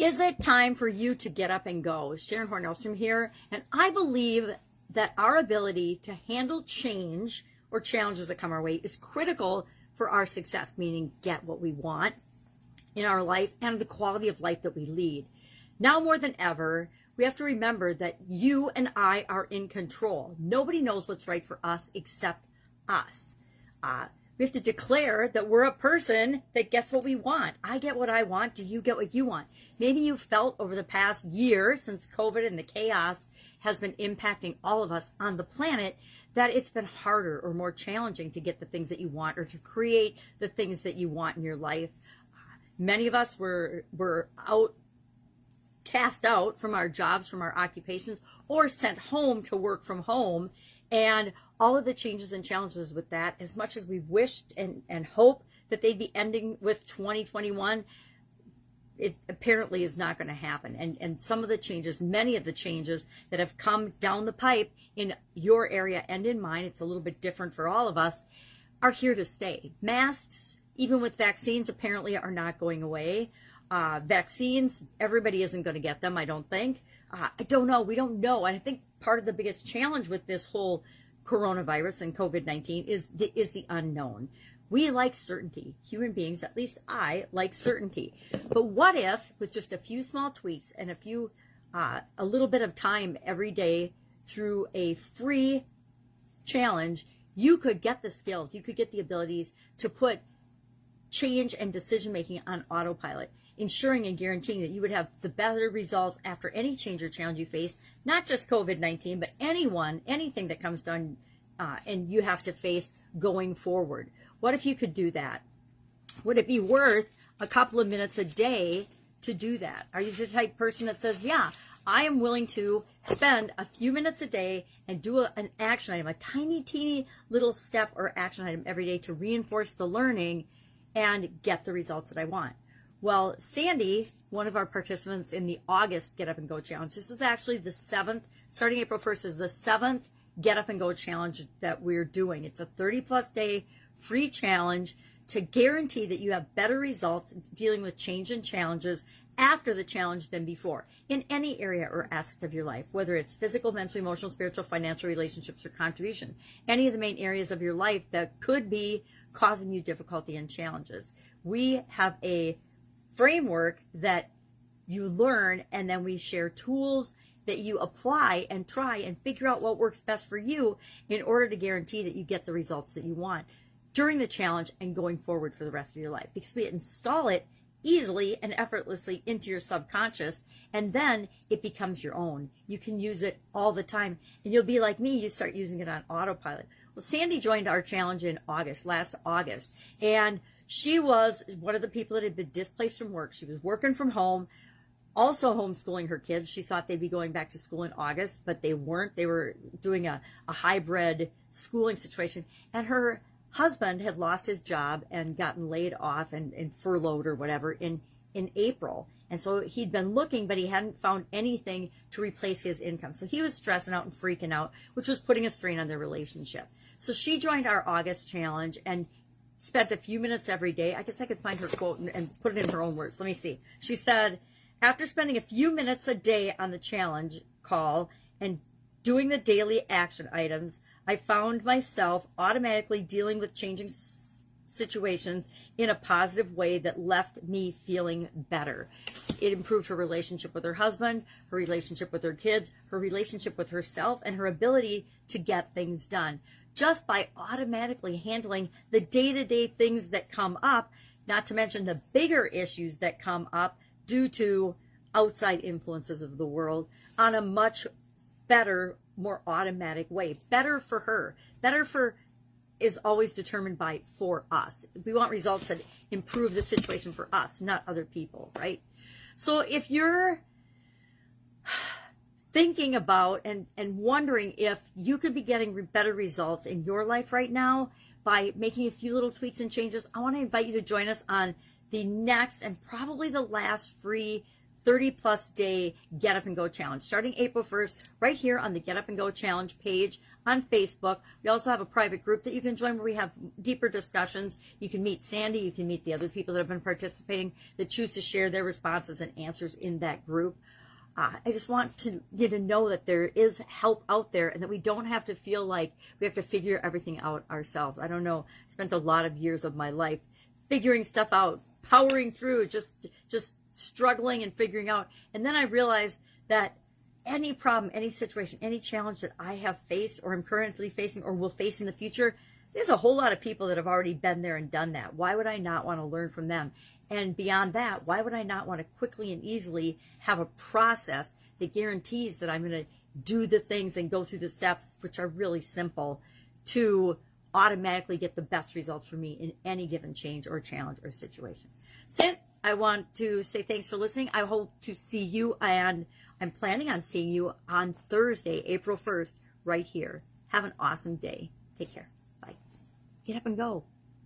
Is it time for you to get up and go? Sharon Hornelstrom here, and I believe that our ability to handle change or challenges that come our way is critical for our success, meaning get what we want in our life and the quality of life that we lead. Now more than ever, we have to remember that you and I are in control. Nobody knows what's right for us except us. Uh, we have to declare that we're a person that gets what we want. I get what I want. Do you get what you want? Maybe you felt over the past year since COVID and the chaos has been impacting all of us on the planet that it's been harder or more challenging to get the things that you want or to create the things that you want in your life. Many of us were were out cast out from our jobs, from our occupations, or sent home to work from home and all of the changes and challenges with that, as much as we wished and, and hope that they'd be ending with 2021, it apparently is not going to happen. And, and some of the changes, many of the changes that have come down the pipe in your area and in mine, it's a little bit different for all of us, are here to stay. Masks, even with vaccines, apparently are not going away. Uh, vaccines, everybody isn't going to get them, I don't think. Uh, I don't know. We don't know. And I think part of the biggest challenge with this whole coronavirus and COVID 19 is the, is the unknown. We like certainty. Human beings, at least I, like certainty. But what if, with just a few small tweaks and a few, uh, a little bit of time every day through a free challenge, you could get the skills, you could get the abilities to put change and decision making on autopilot ensuring and guaranteeing that you would have the better results after any change or challenge you face, not just COVID 19, but anyone, anything that comes down uh, and you have to face going forward. What if you could do that? Would it be worth a couple of minutes a day to do that? Are you the type person that says, yeah, I am willing to spend a few minutes a day and do a, an action item, a tiny, teeny little step or action item every day to reinforce the learning and get the results that I want? Well, Sandy, one of our participants in the August Get Up and Go Challenge, this is actually the seventh, starting April 1st, is the seventh Get Up and Go Challenge that we're doing. It's a 30 plus day free challenge to guarantee that you have better results dealing with change and challenges after the challenge than before in any area or aspect of your life, whether it's physical, mental, emotional, spiritual, financial, relationships, or contribution. Any of the main areas of your life that could be causing you difficulty and challenges. We have a framework that you learn and then we share tools that you apply and try and figure out what works best for you in order to guarantee that you get the results that you want during the challenge and going forward for the rest of your life. Because we install it easily and effortlessly into your subconscious and then it becomes your own. You can use it all the time. And you'll be like me you start using it on autopilot. Well sandy joined our challenge in august last august. And she was one of the people that had been displaced from work. She was working from home, also homeschooling her kids. She thought they'd be going back to school in August, but they weren't. They were doing a, a hybrid schooling situation. And her husband had lost his job and gotten laid off and, and furloughed or whatever in, in April. And so he'd been looking, but he hadn't found anything to replace his income. So he was stressing out and freaking out, which was putting a strain on their relationship. So she joined our August challenge and spent a few minutes every day. I guess I could find her quote and, and put it in her own words. Let me see. She said, after spending a few minutes a day on the challenge call and doing the daily action items, I found myself automatically dealing with changing situations in a positive way that left me feeling better. It improved her relationship with her husband, her relationship with her kids, her relationship with herself, and her ability to get things done just by automatically handling the day to day things that come up, not to mention the bigger issues that come up due to outside influences of the world on a much better, more automatic way. Better for her. Better for is always determined by for us. We want results that improve the situation for us, not other people, right? So if you're thinking about and, and wondering if you could be getting better results in your life right now by making a few little tweaks and changes, I want to invite you to join us on the next and probably the last free 30 plus day Get Up and Go challenge starting April 1st, right here on the Get Up and Go challenge page on Facebook. We also have a private group that you can join where we have deeper discussions. You can meet Sandy, you can meet the other people that have been participating that choose to share their responses and answers in that group. Uh, I just want to you to know that there is help out there and that we don't have to feel like we have to figure everything out ourselves. I don't know. I spent a lot of years of my life figuring stuff out, powering through, just just struggling and figuring out. And then I realized that any problem, any situation, any challenge that I have faced or am currently facing or will face in the future, there's a whole lot of people that have already been there and done that. Why would I not want to learn from them? And beyond that, why would I not want to quickly and easily have a process that guarantees that I'm going to do the things and go through the steps, which are really simple, to automatically get the best results for me in any given change or challenge or situation. So I want to say thanks for listening. I hope to see you and I'm planning on seeing you on Thursday, April 1st, right here. Have an awesome day. Take care. Bye. Get up and go.